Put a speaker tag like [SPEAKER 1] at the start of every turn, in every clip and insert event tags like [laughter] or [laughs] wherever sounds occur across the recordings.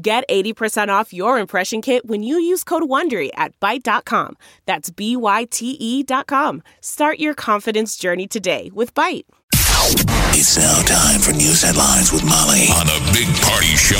[SPEAKER 1] Get 80% off your impression kit when you use code WONDERY at Byte.com. That's B-Y-T-E dot com. Start your confidence journey today with Byte.
[SPEAKER 2] It's now time for news headlines with Molly on the Big Party Show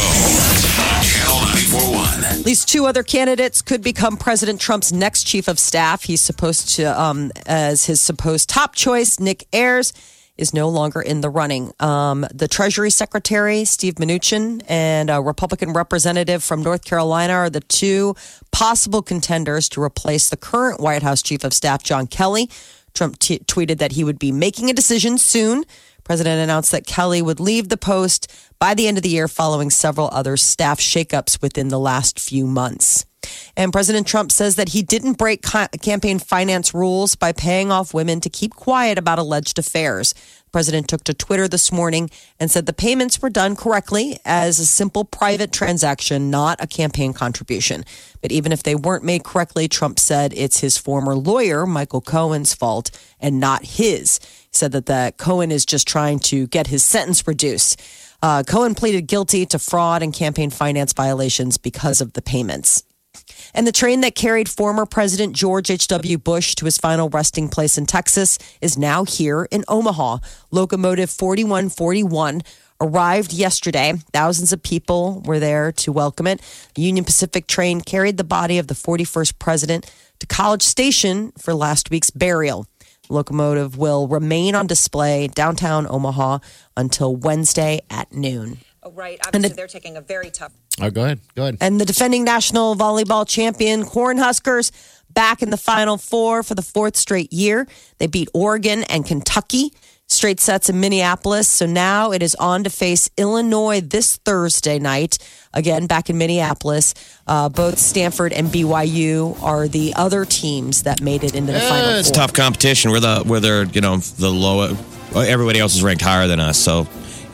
[SPEAKER 2] Channel 941.
[SPEAKER 3] At least two other candidates could become President Trump's next chief of staff. He's supposed to, um, as his supposed top choice, Nick Ayers is no longer in the running. Um, the Treasury Secretary, Steve Mnuchin, and a Republican representative from North Carolina are the two possible contenders to replace the current White House Chief of Staff, John Kelly. Trump t- tweeted that he would be making a decision soon. President announced that Kelly would leave the post by the end of the year following several other staff shakeups within the last few months. And President Trump says that he didn't break ca- campaign finance rules by paying off women to keep quiet about alleged affairs. President took to Twitter this morning and said the payments were done correctly as a simple private transaction, not a campaign contribution. But even if they weren't made correctly, Trump said it's his former lawyer, Michael Cohen's fault and not his. He said that the Cohen is just trying to get his sentence reduced. Uh, Cohen pleaded guilty to fraud and campaign finance violations because of the payments. And the train that carried former President George H.W. Bush to his final resting place in Texas is now here in Omaha. Locomotive 4141 arrived yesterday. Thousands of people were there to welcome it. The Union Pacific train carried the body of the 41st president to College Station for last week's burial. The locomotive will remain on display downtown Omaha until Wednesday at noon.
[SPEAKER 4] Oh, right. Obviously, they're taking a very tough.
[SPEAKER 5] Oh, go ahead. Go ahead.
[SPEAKER 3] And the defending national volleyball champion Cornhuskers back in the Final Four for the fourth straight year. They beat Oregon and Kentucky straight sets in Minneapolis. So now it is on to face Illinois this Thursday night. Again, back in Minneapolis. Uh, both Stanford and BYU are the other teams that made it into the Final
[SPEAKER 6] it's
[SPEAKER 3] Four.
[SPEAKER 6] tough competition. We're the we're the you know the low. Everybody else is ranked higher than us. So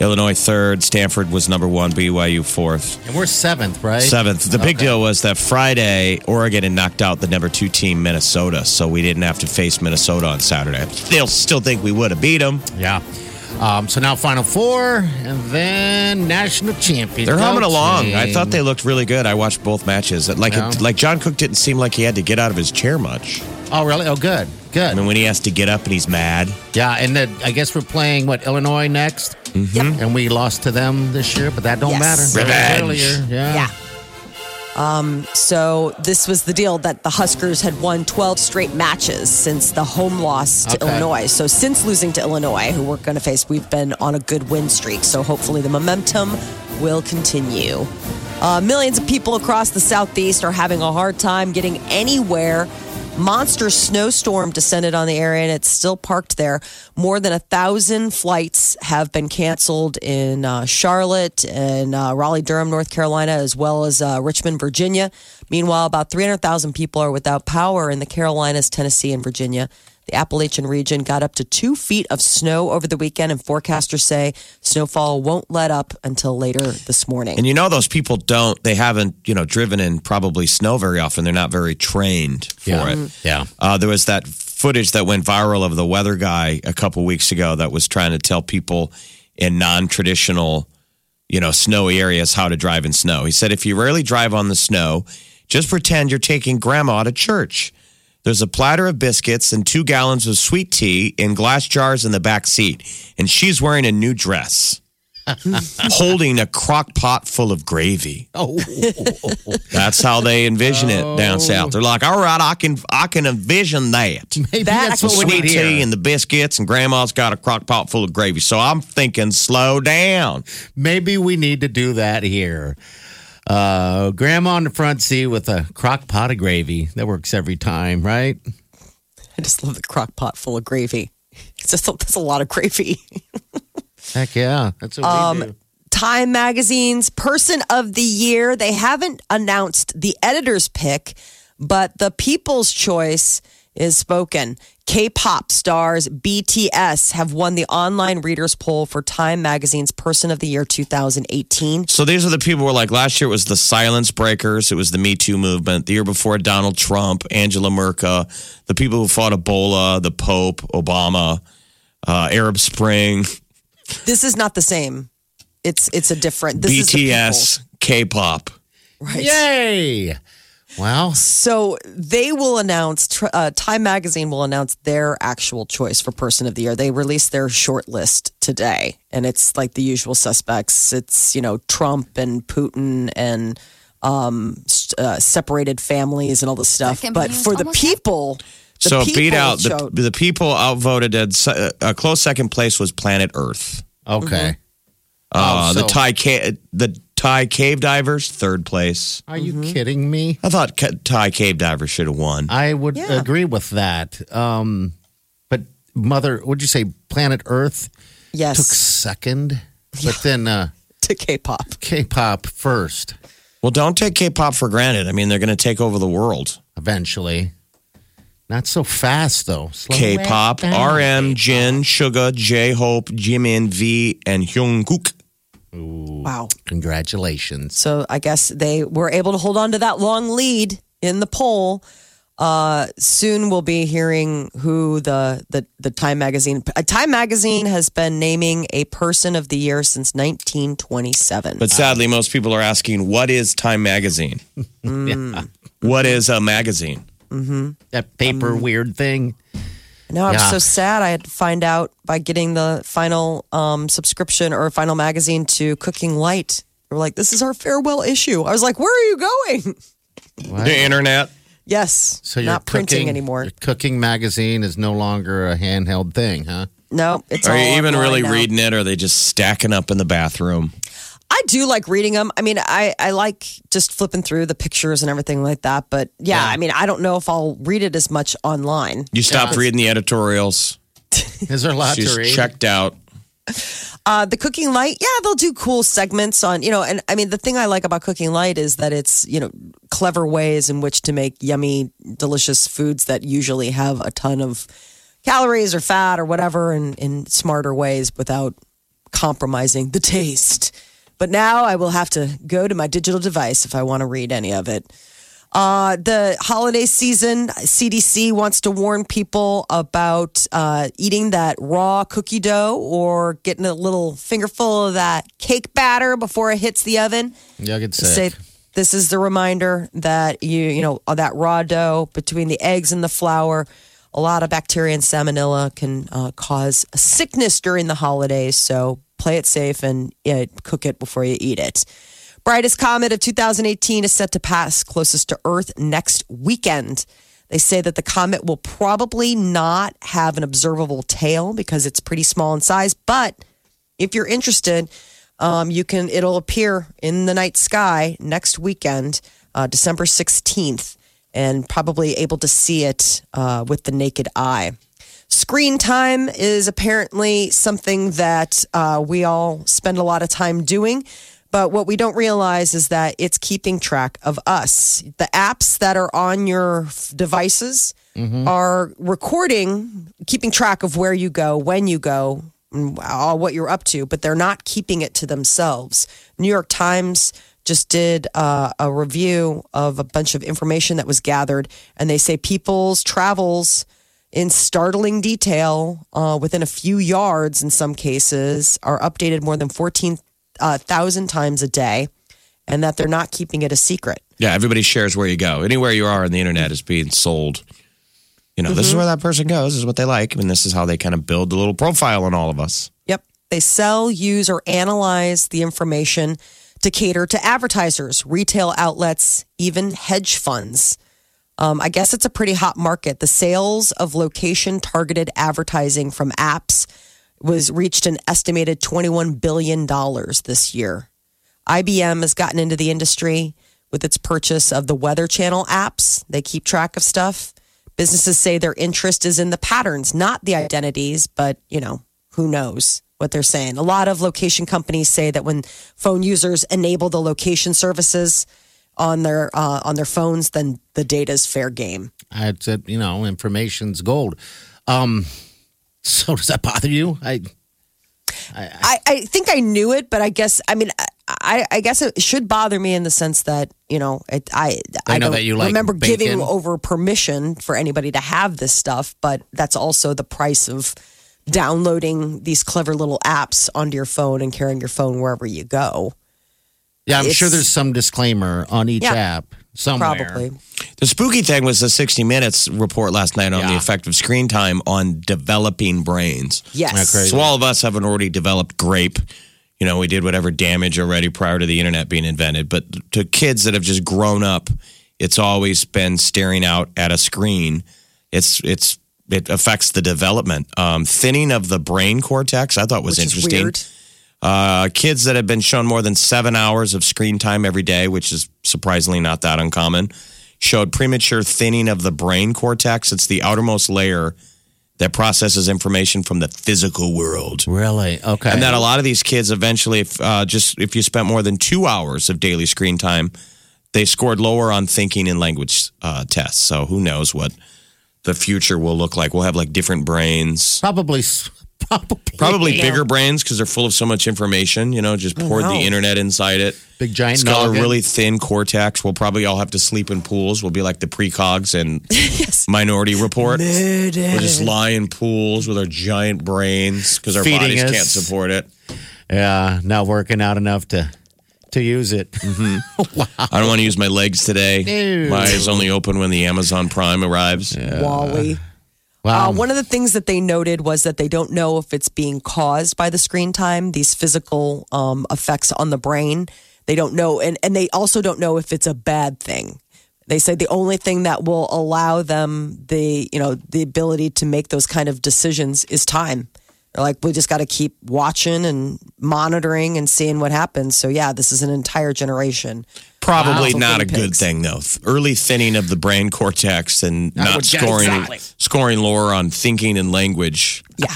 [SPEAKER 6] Illinois third, Stanford was number one, BYU fourth,
[SPEAKER 5] And we're seventh, right?
[SPEAKER 6] seventh. The big
[SPEAKER 5] Okay.
[SPEAKER 6] deal was that Friday Oregon had knocked out the number two team Minnesota, so we didn't have to face Minnesota on Saturday. They'll still think we would have beat them.
[SPEAKER 5] Yeah. Um, so now Final Four, and then national champion.
[SPEAKER 6] They're humming along. I thought they looked really good. I watched both matches. Like
[SPEAKER 5] Yeah.
[SPEAKER 6] it, like John Cook didn't seem like he had to get out of his chair much.
[SPEAKER 5] Oh, really? Oh, good. Good.
[SPEAKER 6] I mean, when he has to get up and he's mad.
[SPEAKER 5] yeah, and then I guess we're playing what Illinois next,
[SPEAKER 6] Mm-hmm.
[SPEAKER 5] and we lost to them this year, but that don't
[SPEAKER 3] Yes.
[SPEAKER 5] matter.
[SPEAKER 6] Revenge.
[SPEAKER 5] Earlier, yeah.
[SPEAKER 3] Yeah. Um, so this was the deal that the Huskers had won 12 straight matches since the home loss to
[SPEAKER 5] Okay.
[SPEAKER 3] Illinois. So since losing to Illinois, who we're going to face, we've been on a good win streak. So hopefully the momentum will continue. Uh, millions of people across the southeast are having a hard time getting anywhere. Monster snowstorm descended on the area and it's still parked there. More than a thousand flights have been canceled in uh, Charlotte and uh, Raleigh, Durham, North Carolina, as well as uh, Richmond, Virginia. Meanwhile, about 300,000 people are without power in the Carolinas, Tennessee, and Virginia. The Appalachian region got up to two feet of snow over the weekend, and forecasters say snowfall won't let up until later this morning.
[SPEAKER 6] And you know those people don't they haven't, you know, driven in probably snow very often. They're not very trained for
[SPEAKER 5] Yeah.
[SPEAKER 6] it.
[SPEAKER 5] Yeah.
[SPEAKER 6] Uh, there was that footage that went viral of the weather guy a couple weeks ago that was trying to tell people in non-traditional, you know, snowy areas how to drive in snow. He said if you rarely drive on the snow, just pretend you're taking grandma to church. There's a platter of biscuits and two gallons of sweet tea in glass jars in the back seat, and she's wearing a new dress. [laughs] holding a crock pot full of gravy.
[SPEAKER 5] Oh,
[SPEAKER 6] That's how they envision it down oh. south. They're like, all right, I can I can envision that.
[SPEAKER 5] maybe
[SPEAKER 3] That's
[SPEAKER 5] that's what we
[SPEAKER 6] Sweet
[SPEAKER 5] need
[SPEAKER 6] tea and the biscuits, and grandma's got a crock pot full of gravy. So I'm thinking, slow down.
[SPEAKER 5] Maybe we need to do that here. Uh, grandma in the front seat with a crock pot of gravy. That works every time, right?
[SPEAKER 3] I just love the crock pot full of gravy. It's [laughs] just that's a lot of gravy. [laughs]
[SPEAKER 5] Heck yeah. That's what
[SPEAKER 3] Um,
[SPEAKER 5] we do.
[SPEAKER 3] Time Magazine's Person of the Year. They haven't announced the editor's pick, but the people's choice is spoken. K pop stars BTS have won the online readers poll for Time Magazine's Person of the Year 2018.
[SPEAKER 6] So these are the people who were like last year it was the silence breakers, it was the Me Too movement. The year before Donald Trump, Angela Merkel, the people who fought Ebola, the Pope, Obama, uh, Arab Spring,
[SPEAKER 3] This is not the same. It's it's a different. This is
[SPEAKER 6] BTS, K-pop.
[SPEAKER 3] right?
[SPEAKER 5] Yay! Well,
[SPEAKER 3] So they will announce. Uh, Time Magazine will announce their actual choice for Person of the Year. They released their short list today, and it's like the usual suspects. It's you know Trump and Putin and um, uh, separated families and all this stuff. But for the people, the
[SPEAKER 6] so
[SPEAKER 3] people
[SPEAKER 6] beat out the, the people outvoted at se- a close second place was Planet Earth.
[SPEAKER 5] okay.
[SPEAKER 6] Uh,
[SPEAKER 5] Oh,
[SPEAKER 6] the
[SPEAKER 5] so-
[SPEAKER 6] Thai ca- the Thai cave divers third place.
[SPEAKER 5] Are you
[SPEAKER 3] Mm-hmm.
[SPEAKER 5] kidding me?
[SPEAKER 6] I thought ca- Thai cave divers should have won.
[SPEAKER 5] I would
[SPEAKER 3] Yeah.
[SPEAKER 5] agree with that. Um, but Mother, would you say Planet Earth
[SPEAKER 3] yes
[SPEAKER 5] took second, but then uh, [laughs]
[SPEAKER 3] to K-pop.
[SPEAKER 5] K-pop first
[SPEAKER 6] well, don't take K-pop for granted. I mean, they're going to take over the world.
[SPEAKER 5] eventually. Not so fast though. Slow
[SPEAKER 6] K-pop,
[SPEAKER 5] it down.
[SPEAKER 6] RM, Jin, Suga, J-Hope, Jimin, V, and Jungkook.
[SPEAKER 3] Wow.
[SPEAKER 5] Congratulations.
[SPEAKER 3] So I guess they were able to hold on to that long lead in the poll. Uh, soon we'll be hearing who the the the Time magazine. Uh, Time magazine has been naming a person of the year since 1927.
[SPEAKER 6] But sadly, most people are asking, what is Time Magazine? [laughs] What is a magazine?
[SPEAKER 5] That paper
[SPEAKER 3] Um,
[SPEAKER 5] weird thing.
[SPEAKER 3] Now I'm
[SPEAKER 5] Yeah.
[SPEAKER 3] so sad. I had to find out by getting the final um, subscription or final magazine to Cooking Light. They were like, "This is our farewell issue." I was like, "Where are you going?"
[SPEAKER 6] The internet.
[SPEAKER 3] yes,
[SPEAKER 5] So you're
[SPEAKER 3] not printing anymore.
[SPEAKER 5] Your cooking magazine is no longer a handheld thing, huh?
[SPEAKER 3] No, it's
[SPEAKER 6] Are
[SPEAKER 3] all
[SPEAKER 6] you even really
[SPEAKER 3] now.
[SPEAKER 6] reading it or are they just stacking up in the bathroom?
[SPEAKER 3] I do like reading them. I mean, I, I like just flipping through the pictures and everything like that. But yeah, I mean, I don't know if I'll read it as much online.
[SPEAKER 6] You stopped reading the editorials. [laughs]
[SPEAKER 5] Is there a lot
[SPEAKER 6] She's
[SPEAKER 5] to read?
[SPEAKER 6] checked out.
[SPEAKER 3] Uh, the Cooking Light, yeah, they'll do cool segments on, you know, and I mean, the thing I like about Cooking Light is that it's, you know, clever ways in which to make yummy, delicious foods that usually have a ton of calories or fat or whatever in, in smarter ways without compromising the taste. But now I will have to go to my digital device if I want to read any of it. Uh, the holiday season, CDC wants to warn people about uh, eating that raw cookie dough or getting a little fingerful of that cake batter before it hits the oven.
[SPEAKER 5] Yeah, I get
[SPEAKER 3] Say
[SPEAKER 5] sick.
[SPEAKER 3] this is the reminder that you you know uh, that raw dough between the eggs and the flour, a lot of bacteria and salmonella can uh, cause a sickness during the holidays. So play it safe and uh, cook it before you eat it. Brightest comet of 2018 is set to pass closest to Earth next weekend. They say that the comet will probably not have an observable tail because it's pretty small in size. But if you're interested, um, you can. It'll appear in the night sky next weekend, uh, December 16th, and probably able to see it uh, with the naked eye. Screen time is apparently something that uh, we all spend a lot of time doing. But what we don't realize is that it's keeping track of us. The apps that are on your devices are recording, keeping track of where you go, when you go, all what you're up to, but they're not keeping it to themselves. New York Times just did uh, a review of a bunch of information that was gathered, and they say people's travels in startling detail uh, within a few yards in some cases are updated more than 14,000 times a day and that they're not keeping it a secret.
[SPEAKER 6] Yeah, everybody shares where you go. Anywhere you are on the internet is being sold. You know, this is where that person goes. This is what they like. I mean, this is how they kind of build a little profile on all of us.
[SPEAKER 3] Yep. They sell, use, or analyze the information to cater to advertisers, retail outlets, even hedge funds. Um, I guess it's a pretty hot market. The sales of location targeted advertising from apps was reached an estimated $21 billion this year. IBM has gotten into the industry with its purchase of the Weather Channel apps. They keep track of stuff. Businesses say their interest is in the patterns, not the identities, but you know, who knows? what they're saying. A lot of location companies say that when phone users enable the location services on their uh, on their phones, then the data is fair game.
[SPEAKER 5] I said, you know, information's gold. Um, so does that bother you? I
[SPEAKER 3] I, I think I knew it, but I guess I mean I, I guess it should bother me in the sense that you know it, I
[SPEAKER 5] I
[SPEAKER 3] I
[SPEAKER 5] know that you like
[SPEAKER 3] remember giving over permission for anybody to have this stuff, but that's also the price of downloading these clever little apps onto your phone and carrying your phone wherever you go.
[SPEAKER 5] Yeah, I'm sure there's some disclaimer on each
[SPEAKER 3] Yeah.
[SPEAKER 5] app somewhere.
[SPEAKER 3] Probably.
[SPEAKER 6] The spooky thing was the 60 Minutes report last night on the effect of screen time on developing brains.
[SPEAKER 3] Yes.
[SPEAKER 6] So all of us haven't already developed grape. You know, we did whatever damage already prior to the internet being invented. But to kids that have just grown up, it's always been staring out at a screen. It's it's it affects the development. Um, thinning of the brain cortex, I thought was
[SPEAKER 3] Which is
[SPEAKER 6] interesting. Uh, kids that have been shown more than seven hours of screen time every day, which is surprisingly not that uncommon, showed premature thinning of the brain cortex. It's the outermost layer that processes information from the physical world.
[SPEAKER 5] Really? Okay.
[SPEAKER 6] And that a lot of these kids eventually, if uh, just if you spent more than two hours of daily screen time, they scored lower on thinking and language uh, tests. So who knows what the future will look like? We'll have like different brains.
[SPEAKER 5] probably, s- probably,
[SPEAKER 6] Probably bigger brains because they're full of so much information. You know, just poured
[SPEAKER 3] know.
[SPEAKER 6] the internet inside it.
[SPEAKER 5] big giant
[SPEAKER 6] It's got a really thin cortex. We'll probably all have to sleep in pools. We'll be like the precogs and [laughs] Minority Report. We'll just lie in pools with our giant brains because our
[SPEAKER 5] Feeding
[SPEAKER 6] bodies
[SPEAKER 5] us.
[SPEAKER 6] can't support it.
[SPEAKER 5] Yeah, not working out enough to to use it. Mm-hmm. wow. [laughs]
[SPEAKER 6] I don't want to use my legs today.
[SPEAKER 5] No.
[SPEAKER 6] My eyes only open when the Amazon Prime arrives.
[SPEAKER 3] Wally.
[SPEAKER 5] Wow.
[SPEAKER 3] Uh, one of the things that they noted was that they don't know if it's being caused by the screen time, these physical um, effects on the brain. They don't know, and, and they also don't know if it's a bad thing. They say the only thing that will allow them the you know the ability to make those kind of decisions is time. They're like, we just got to keep watching and monitoring and seeing what happens. So yeah, this is an entire generation.
[SPEAKER 6] Probably
[SPEAKER 3] Wow.
[SPEAKER 6] not a
[SPEAKER 3] Guinea
[SPEAKER 6] good thing though. Early thinning of the brain cortex and not scoring
[SPEAKER 5] exactly.
[SPEAKER 6] scoring lower on thinking and language.
[SPEAKER 3] Yeah,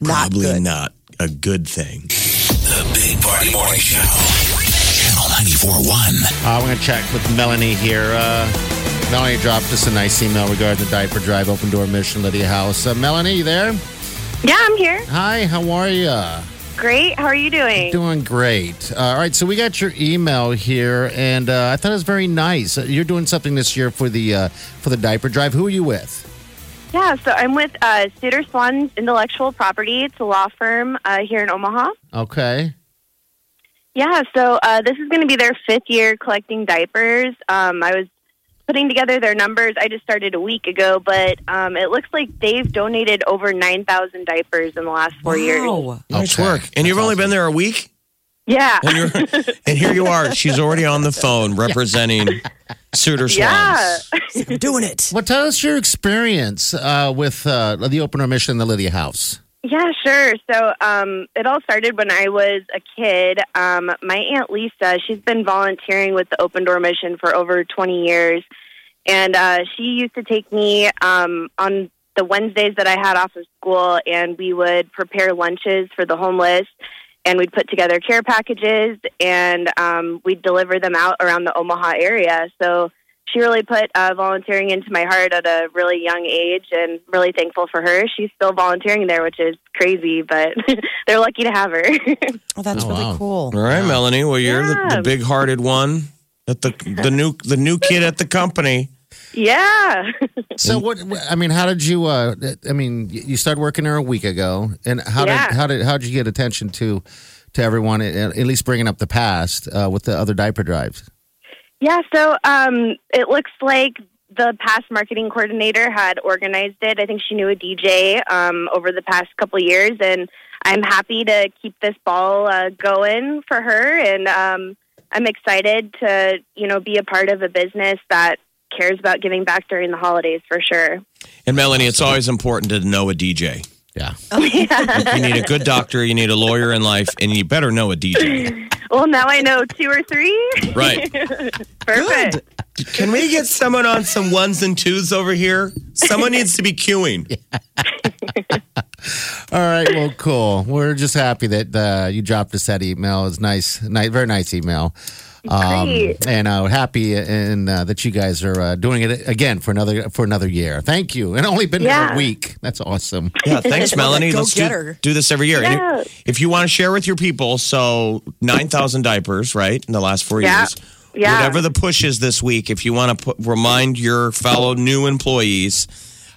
[SPEAKER 3] not
[SPEAKER 6] Probably
[SPEAKER 3] good.
[SPEAKER 6] not a good thing.
[SPEAKER 2] The Big Party Morning Show. Channel 94.1.
[SPEAKER 5] Uh, we're going to check with Melanie here. Uh, Melanie dropped us a nice email regarding the diaper drive open door mission, Lydia House. Uh, Melanie, you there?
[SPEAKER 7] Yeah, I'm here.
[SPEAKER 5] Hi, how are you?
[SPEAKER 7] Great. How are you doing?
[SPEAKER 5] Doing great. Uh, all right, so we got your email here, and uh, I thought it was very nice. Uh, You're doing something this year for the uh, for the diaper drive. Who are you with?
[SPEAKER 7] Yeah, so I'm with uh, Suiter Swantz Intellectual Property. It's a law firm uh, here in Omaha.
[SPEAKER 5] Okay.
[SPEAKER 7] Yeah, so uh, this is going to be their fifth year collecting diapers. Um, I was putting together their numbers. I just started a week ago, but um, it looks like they've donated over 9,000 diapers in the last four years.
[SPEAKER 3] Wow.
[SPEAKER 6] Nice
[SPEAKER 5] Okay.
[SPEAKER 6] work. And you've only been there a week?
[SPEAKER 7] Yeah.
[SPEAKER 6] And, you're, [laughs] and here you are. She's already on the phone representing Suiter Swantz.
[SPEAKER 7] Yeah.
[SPEAKER 3] I'm doing it.
[SPEAKER 5] Well, tell us your experience uh, with uh, the open door mission in the Lydia House.
[SPEAKER 7] Yeah, sure. So um, it all started when I was a kid. Um, my Aunt Lisa, she's been volunteering with the Open Door Mission for over 20 years. And uh, she used to take me um, on the Wednesdays that I had off of school, and we would prepare lunches for the homeless. And we'd put together care packages and um, we'd deliver them out around the Omaha area. So she really put uh, volunteering into my heart at a really young age and really thankful for her. She's still volunteering there, which is crazy, but [laughs] they're lucky to have her. [laughs]
[SPEAKER 3] Oh, that's
[SPEAKER 5] Oh,
[SPEAKER 3] really
[SPEAKER 5] wow.
[SPEAKER 3] cool.
[SPEAKER 6] All right, Melanie. Well, you're the,
[SPEAKER 7] Yeah.
[SPEAKER 6] the big-hearted one, at the the new the new kid at the company.
[SPEAKER 7] yeah. [laughs]
[SPEAKER 5] So what? I mean, how did you? Uh, I mean, you started working there a week ago, and how
[SPEAKER 7] Yeah.
[SPEAKER 5] did how did how did you get attention to to everyone? At, at least bringing up the past uh, with the other diaper drives.
[SPEAKER 7] Yeah, so um, it looks like the past marketing coordinator had organized it. I think she knew a DJ um, over the past couple years, and I'm happy to keep this ball uh, going for her. And um, I'm excited to, you know, be a part of a business that cares about giving back during the holidays for sure.
[SPEAKER 6] And Melanie, it's always important to know a DJ.
[SPEAKER 5] Yeah.
[SPEAKER 6] You need a good doctor, you need a lawyer in life, and you better know a DJ. [laughs]
[SPEAKER 7] Well, now I know two or three.
[SPEAKER 6] Right. [laughs]
[SPEAKER 7] Perfect.
[SPEAKER 6] Can we get someone on some ones and twos over here? Someone needs to be queuing. [laughs]
[SPEAKER 5] All right, well, cool. We're just happy that uh, you dropped us that email. It's nice, nice, very nice email. Um,
[SPEAKER 7] Great.
[SPEAKER 5] and uh, happy and uh, that you guys are uh, doing it again for another for another year. Thank you. And only been
[SPEAKER 7] Yeah.
[SPEAKER 5] a week. That's awesome.
[SPEAKER 6] Yeah, thanks, [laughs] Melanie.
[SPEAKER 3] Go
[SPEAKER 6] Let's
[SPEAKER 3] get
[SPEAKER 6] do,
[SPEAKER 3] her.
[SPEAKER 6] do this every year. And
[SPEAKER 7] Yeah.
[SPEAKER 6] If you want to share with your people, so 9,000 diapers, right, in the last four
[SPEAKER 7] Yeah.
[SPEAKER 6] years.
[SPEAKER 7] Yeah.
[SPEAKER 6] Whatever the push is this week, if you want to put, remind your fellow new employees,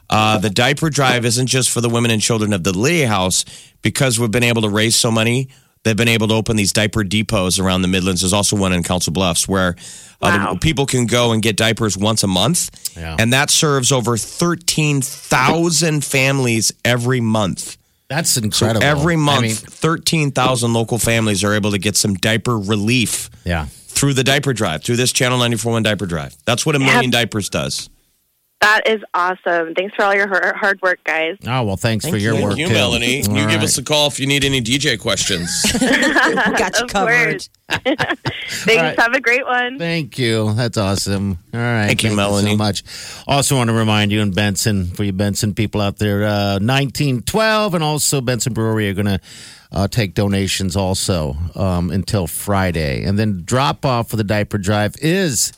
[SPEAKER 6] uh, the diaper drive isn't just for the women and children of the Lee House because we've been able to raise so money. They've been able to open these diaper depots around the Midlands. There's also one in Council Bluffs where uh, the- people can go and get diapers once a month.
[SPEAKER 5] Yeah.
[SPEAKER 6] And that serves over 13,000 families every month.
[SPEAKER 5] That's
[SPEAKER 6] So
[SPEAKER 5] incredible.
[SPEAKER 6] every
[SPEAKER 5] I
[SPEAKER 6] month,
[SPEAKER 5] mean,
[SPEAKER 6] 13,000 local families are able to get some diaper relief
[SPEAKER 5] yeah.
[SPEAKER 6] through the diaper drive, through this Channel 941 diaper drive. That's what a million diapers does.
[SPEAKER 7] That is awesome. Thanks for all your hard hard work, guys.
[SPEAKER 5] Oh well, thanks for your
[SPEAKER 3] you.
[SPEAKER 5] work
[SPEAKER 6] Thank you,
[SPEAKER 5] too.
[SPEAKER 6] Melanie.
[SPEAKER 5] All
[SPEAKER 6] you give us a call if you need any DJ questions. [laughs] [laughs]
[SPEAKER 3] Got you
[SPEAKER 7] Of
[SPEAKER 3] covered. [laughs]
[SPEAKER 7] Thanks.
[SPEAKER 5] right.
[SPEAKER 7] Have a great one.
[SPEAKER 5] Thank you. That's awesome. All right.
[SPEAKER 6] Thank you, Melanie, so
[SPEAKER 5] much. Also, want to remind you and Benson, for you Benson people out there, uh, 1912 and also Benson Brewery are going to uh, take donations also um, until Friday. And then drop off for the diaper drive is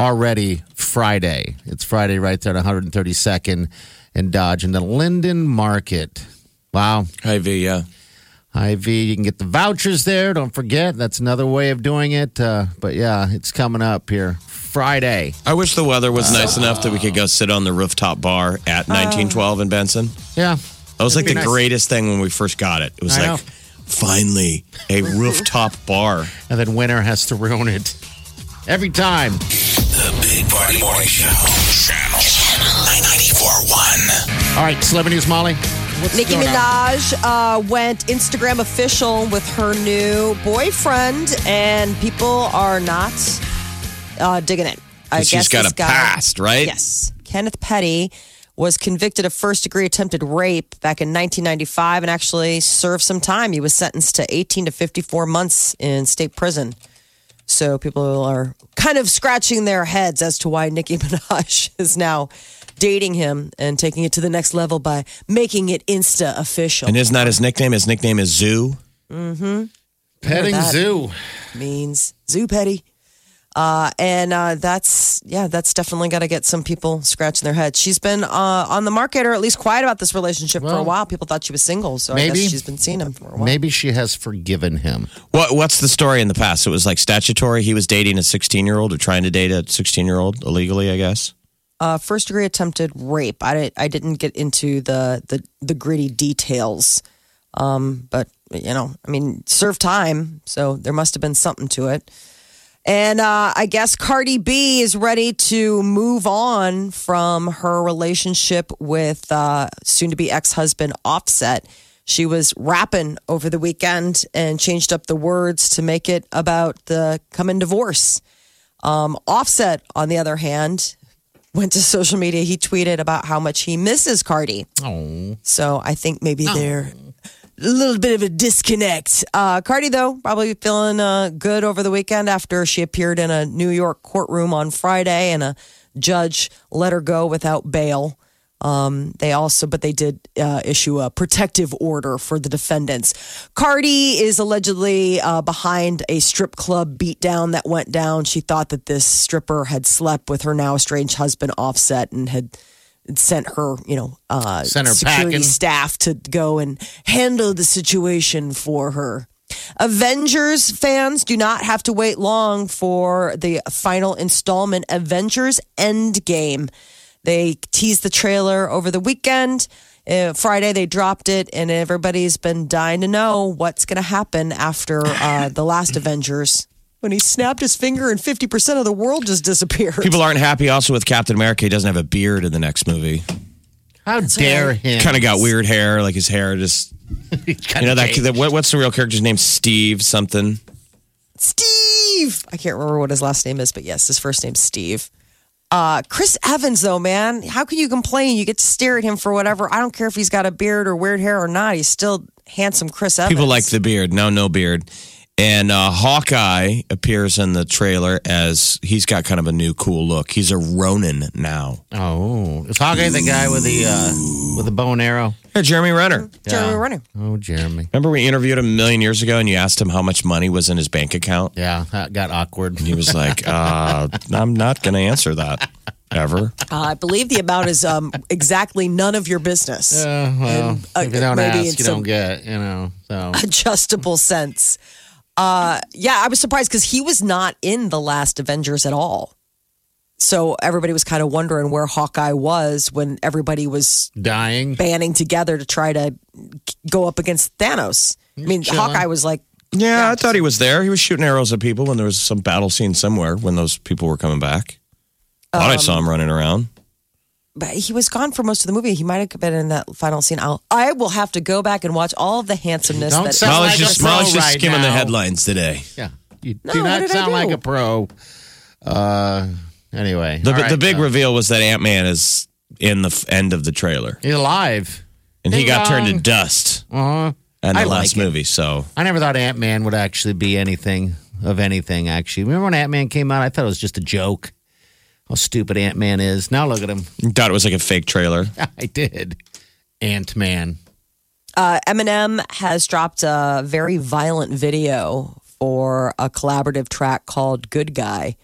[SPEAKER 5] already Friday. It's Friday right there at 132nd and Dodge in the Linden Market. Wow.
[SPEAKER 6] IV, Yeah.
[SPEAKER 5] IV. You can get the vouchers there. Don't forget, that's another way of doing it. Uh, but yeah, it's coming up here Friday.
[SPEAKER 6] I wish the weather was nice enough that we could go sit on the rooftop bar at 1912 in Benson.
[SPEAKER 5] Yeah.
[SPEAKER 6] That was like
[SPEAKER 5] That'd
[SPEAKER 6] the
[SPEAKER 5] nice.
[SPEAKER 6] greatest thing when we first got it. It was
[SPEAKER 5] I
[SPEAKER 6] like,
[SPEAKER 5] know.
[SPEAKER 6] finally, a [laughs] rooftop bar.
[SPEAKER 5] And then winter has to ruin it every time.
[SPEAKER 2] The Big Party Morning Show. Channel 941.
[SPEAKER 5] All right, celebrity news, Molly. What's
[SPEAKER 3] Nicki
[SPEAKER 5] going on?
[SPEAKER 3] Minaj uh, went Instagram official with her new boyfriend, and people are not uh, digging it. I
[SPEAKER 6] She's
[SPEAKER 3] guess
[SPEAKER 6] got
[SPEAKER 3] this
[SPEAKER 6] a
[SPEAKER 3] guy-
[SPEAKER 6] past, right?
[SPEAKER 3] Yes. Kenneth Petty was convicted of first degree attempted rape back in 1995 and actually served some time. He was sentenced to 18 to 54 months in state prison. So people are kind of scratching their heads as to why Nicki [laughs] Minaj is now dating him and taking it to the next level by making it Insta official.
[SPEAKER 6] And isn't that his nickname? His nickname is Zoo.
[SPEAKER 5] Mm-hmm.
[SPEAKER 3] Petting.
[SPEAKER 5] Zoo.
[SPEAKER 3] means Zoo Petty. Uh, and uh, that's yeah, that's definitely got to get some people scratching their heads. She's been uh, on the market, or at least quiet about this relationship for a while. People thought she was single, so I
[SPEAKER 5] maybe.
[SPEAKER 3] guess she's been seeing him for a while.
[SPEAKER 5] Maybe she has forgiven him.
[SPEAKER 6] What What's the story in the past? It was like statutory. He was dating a 16 year old or trying to date a 16 year old illegally, I guess.
[SPEAKER 3] Uh, first degree attempted rape. I didn't, I didn't get into the the, the gritty details, um, but you know, I mean, serve time, so there must have been something to it. And uh, I guess Cardi B is ready to move on from her relationship with uh, soon to be ex husband Offset. She was rapping over the weekend and changed up the words to make it about the coming divorce. Um, Offset, on the other hand, went to social media. He tweeted about how much he misses Cardi.
[SPEAKER 5] Oh.
[SPEAKER 3] So I think maybe they're a little bit of a disconnect. Uh, Cardi, though, probably feeling uh, good over the weekend after she appeared in a New York courtroom on Friday and a judge let her go without bail. Um, they also, but they did uh, issue a protective order for the defendants. Cardi is allegedly uh, behind a strip club beatdown that went down. She thought that this stripper had slept with her now estranged husband, Offset, and had sent her, you know, uh,
[SPEAKER 5] Sent her
[SPEAKER 3] security
[SPEAKER 5] packing.
[SPEAKER 3] staff to go and handle the situation for her. Avengers fans do not have to wait long for the final installment, Avengers Endgame. They teased the trailer over the weekend. Uh, Friday, they dropped it, and everybody's been dying to know what's going to happen after uh, the last [clears throat] Avengers. When he snapped his finger and 50% of the world just disappeared.
[SPEAKER 6] People aren't happy also with Captain America. He doesn't have a beard in the next movie.
[SPEAKER 5] How dare him?
[SPEAKER 6] Kind of got weird hair, like his hair just. [laughs] You know that, that what, what's the real character's name? Steve something.
[SPEAKER 3] Steve. I can't remember what his last name is, but yes, his first name's Steve. Uh, Chris Evans, though, man, how can you complain? You get to stare at him for whatever. I don't care if he's got a beard or weird hair or not. He's still handsome, Chris Evans.
[SPEAKER 6] People like the beard. No, no beard. And uh, Hawkeye appears in the trailer as he's got kind of a new cool look. He's a Ronin now.
[SPEAKER 5] Oh, is Hawkeye the guy with the uh, with the bow and arrow?
[SPEAKER 6] Yeah, Jeremy Renner.
[SPEAKER 3] Jeremy
[SPEAKER 5] Yeah.
[SPEAKER 3] Renner.
[SPEAKER 5] Oh, Jeremy.
[SPEAKER 6] Remember we interviewed him a million years ago and you asked him how much money was in his bank account?
[SPEAKER 5] Yeah, that got awkward.
[SPEAKER 6] He was like, uh, I'm not going to answer that ever.
[SPEAKER 3] Uh, I believe the amount is um, exactly none of your business.
[SPEAKER 5] Uh, well,
[SPEAKER 3] And, uh,
[SPEAKER 5] if you don't
[SPEAKER 3] maybe
[SPEAKER 5] ask,
[SPEAKER 3] it's
[SPEAKER 5] you don't get. You know. So [laughs]
[SPEAKER 3] adjustable sense. Uh, yeah, I was surprised because he was not in the last Avengers at all. So everybody was kind of wondering where Hawkeye was when everybody was
[SPEAKER 5] dying.
[SPEAKER 3] banding together to try to go up against Thanos. I mean,
[SPEAKER 5] chilling.
[SPEAKER 3] Hawkeye was like,
[SPEAKER 6] Yeah, I thought he was there. He was shooting arrows at people when there was some battle scene somewhere when those people were coming back. Thought I saw him running around.
[SPEAKER 3] But he was gone for most of the movie. He might have been in that final scene. I'll, I will have to go back and watch all of the handsomeness.
[SPEAKER 5] Don't
[SPEAKER 3] that
[SPEAKER 5] sound
[SPEAKER 6] Molly's
[SPEAKER 5] like a
[SPEAKER 6] just,
[SPEAKER 5] pro
[SPEAKER 6] Molly's just
[SPEAKER 5] right
[SPEAKER 6] skimming the headlines today.
[SPEAKER 5] Yeah, you
[SPEAKER 3] No,
[SPEAKER 5] do
[SPEAKER 3] what
[SPEAKER 5] not
[SPEAKER 3] did I
[SPEAKER 5] sound like a pro. Uh, anyway,
[SPEAKER 6] The,
[SPEAKER 5] all right,
[SPEAKER 6] the big
[SPEAKER 5] so
[SPEAKER 6] reveal was that Ant Man is in the f- end of the trailer,
[SPEAKER 5] He's alive.
[SPEAKER 6] and he
[SPEAKER 5] Ding
[SPEAKER 6] got turned to
[SPEAKER 5] dong.
[SPEAKER 6] dust
[SPEAKER 5] Uh-huh.
[SPEAKER 6] in the
[SPEAKER 5] I
[SPEAKER 6] last
[SPEAKER 5] like it.
[SPEAKER 6] movie. So
[SPEAKER 5] I never thought Ant Man would actually be anything of anything. Actually, remember when Ant Man came out? I thought it was just a joke. How stupid Ant Man is. Now look at him.
[SPEAKER 6] thought it was like a fake trailer. [laughs]
[SPEAKER 5] I did. Ant Man.
[SPEAKER 3] uh, Eminem has dropped a very violent video for a collaborative track called "Good Guy."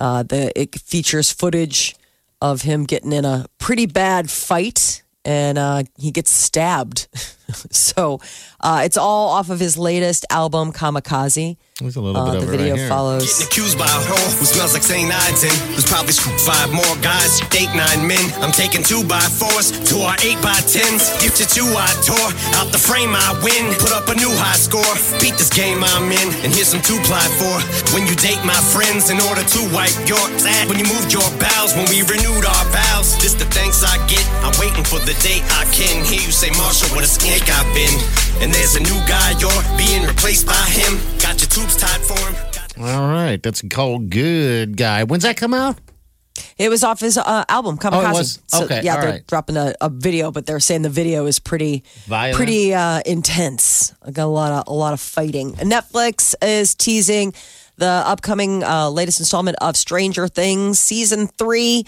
[SPEAKER 3] Uh, the it features footage of him getting in a pretty bad fight, and uh, he gets stabbed. [laughs] [laughs] so uh, it's all off of his latest album, Kamikaze.
[SPEAKER 5] There's a little
[SPEAKER 3] Uh,
[SPEAKER 5] bit
[SPEAKER 3] the
[SPEAKER 5] of it
[SPEAKER 3] video
[SPEAKER 5] right here.
[SPEAKER 3] follows.
[SPEAKER 8] Getting accused by a whore who smells like St. Ides Who's probably five more guys, eight, nine men. I'm taking two by fours to our eight by tens. Gift you two I tore. Out the frame I win. Put up a new high score. Beat this game I'm in. And here's some two ply for. When you date my friends in order to wipe your sad. When you moved your bowels. When we renewed our vows. This the thanks I get. I'm waiting for the day I can hear you say, Marshall, what a snake I've been. And there's a new guy, you're being replaced by him. Got your tubes tied for him.
[SPEAKER 5] All right, that's called Good Guy. When's that come out?
[SPEAKER 3] It was off his uh, album, Kamikaze.
[SPEAKER 5] was? Okay,
[SPEAKER 3] yeah,
[SPEAKER 5] all
[SPEAKER 3] they're
[SPEAKER 5] right.
[SPEAKER 3] dropping a, a video, but they're saying the video is pretty,
[SPEAKER 5] Violent?
[SPEAKER 3] pretty uh, intense. I got a lot of a lot of fighting. Netflix is teasing the upcoming uh, latest installment of Stranger Things season three.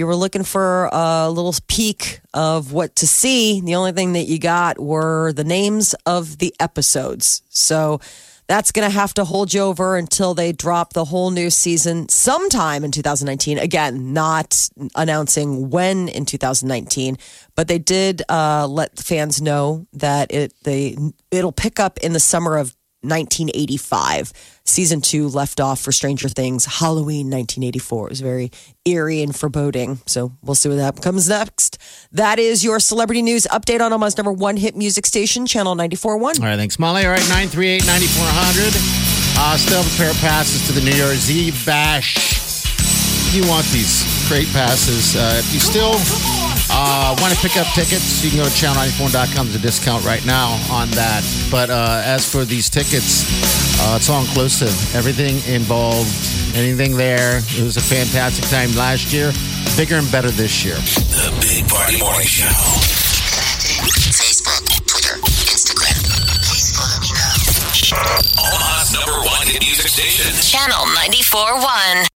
[SPEAKER 3] You were looking for a little peek of what to see, the only thing that you got were the names of the episodes. So that's going to have to hold you over until they drop the whole new season sometime in 2019. Again, not announcing when in 2019, but they did uh, let fans know that it they it'll pick up in the summer of 1985. Season two left off for Stranger Things, Halloween 1984. It was very eerie and foreboding. So we'll see what that comes next. That is your celebrity news update on Omaha's number one hit music station, Channel 94.1.
[SPEAKER 5] All right, thanks, Molly. All right, 938 9400. Uh, still have a pair of passes to the New Year's Eve bash. You want these great passes. Uh, if you still uh, want to pick up tickets, you can go to channel94.com. There's a discount right now on that. But uh, as for these tickets, uh, it's all inclusive. Everything involved, anything there. It was a fantastic time last year. Bigger and better this year.
[SPEAKER 2] The Big Party Morning Show.
[SPEAKER 9] Facebook, Twitter, Instagram. Please follow me now.
[SPEAKER 2] Omaha's number one music station.
[SPEAKER 9] Channel 94.1.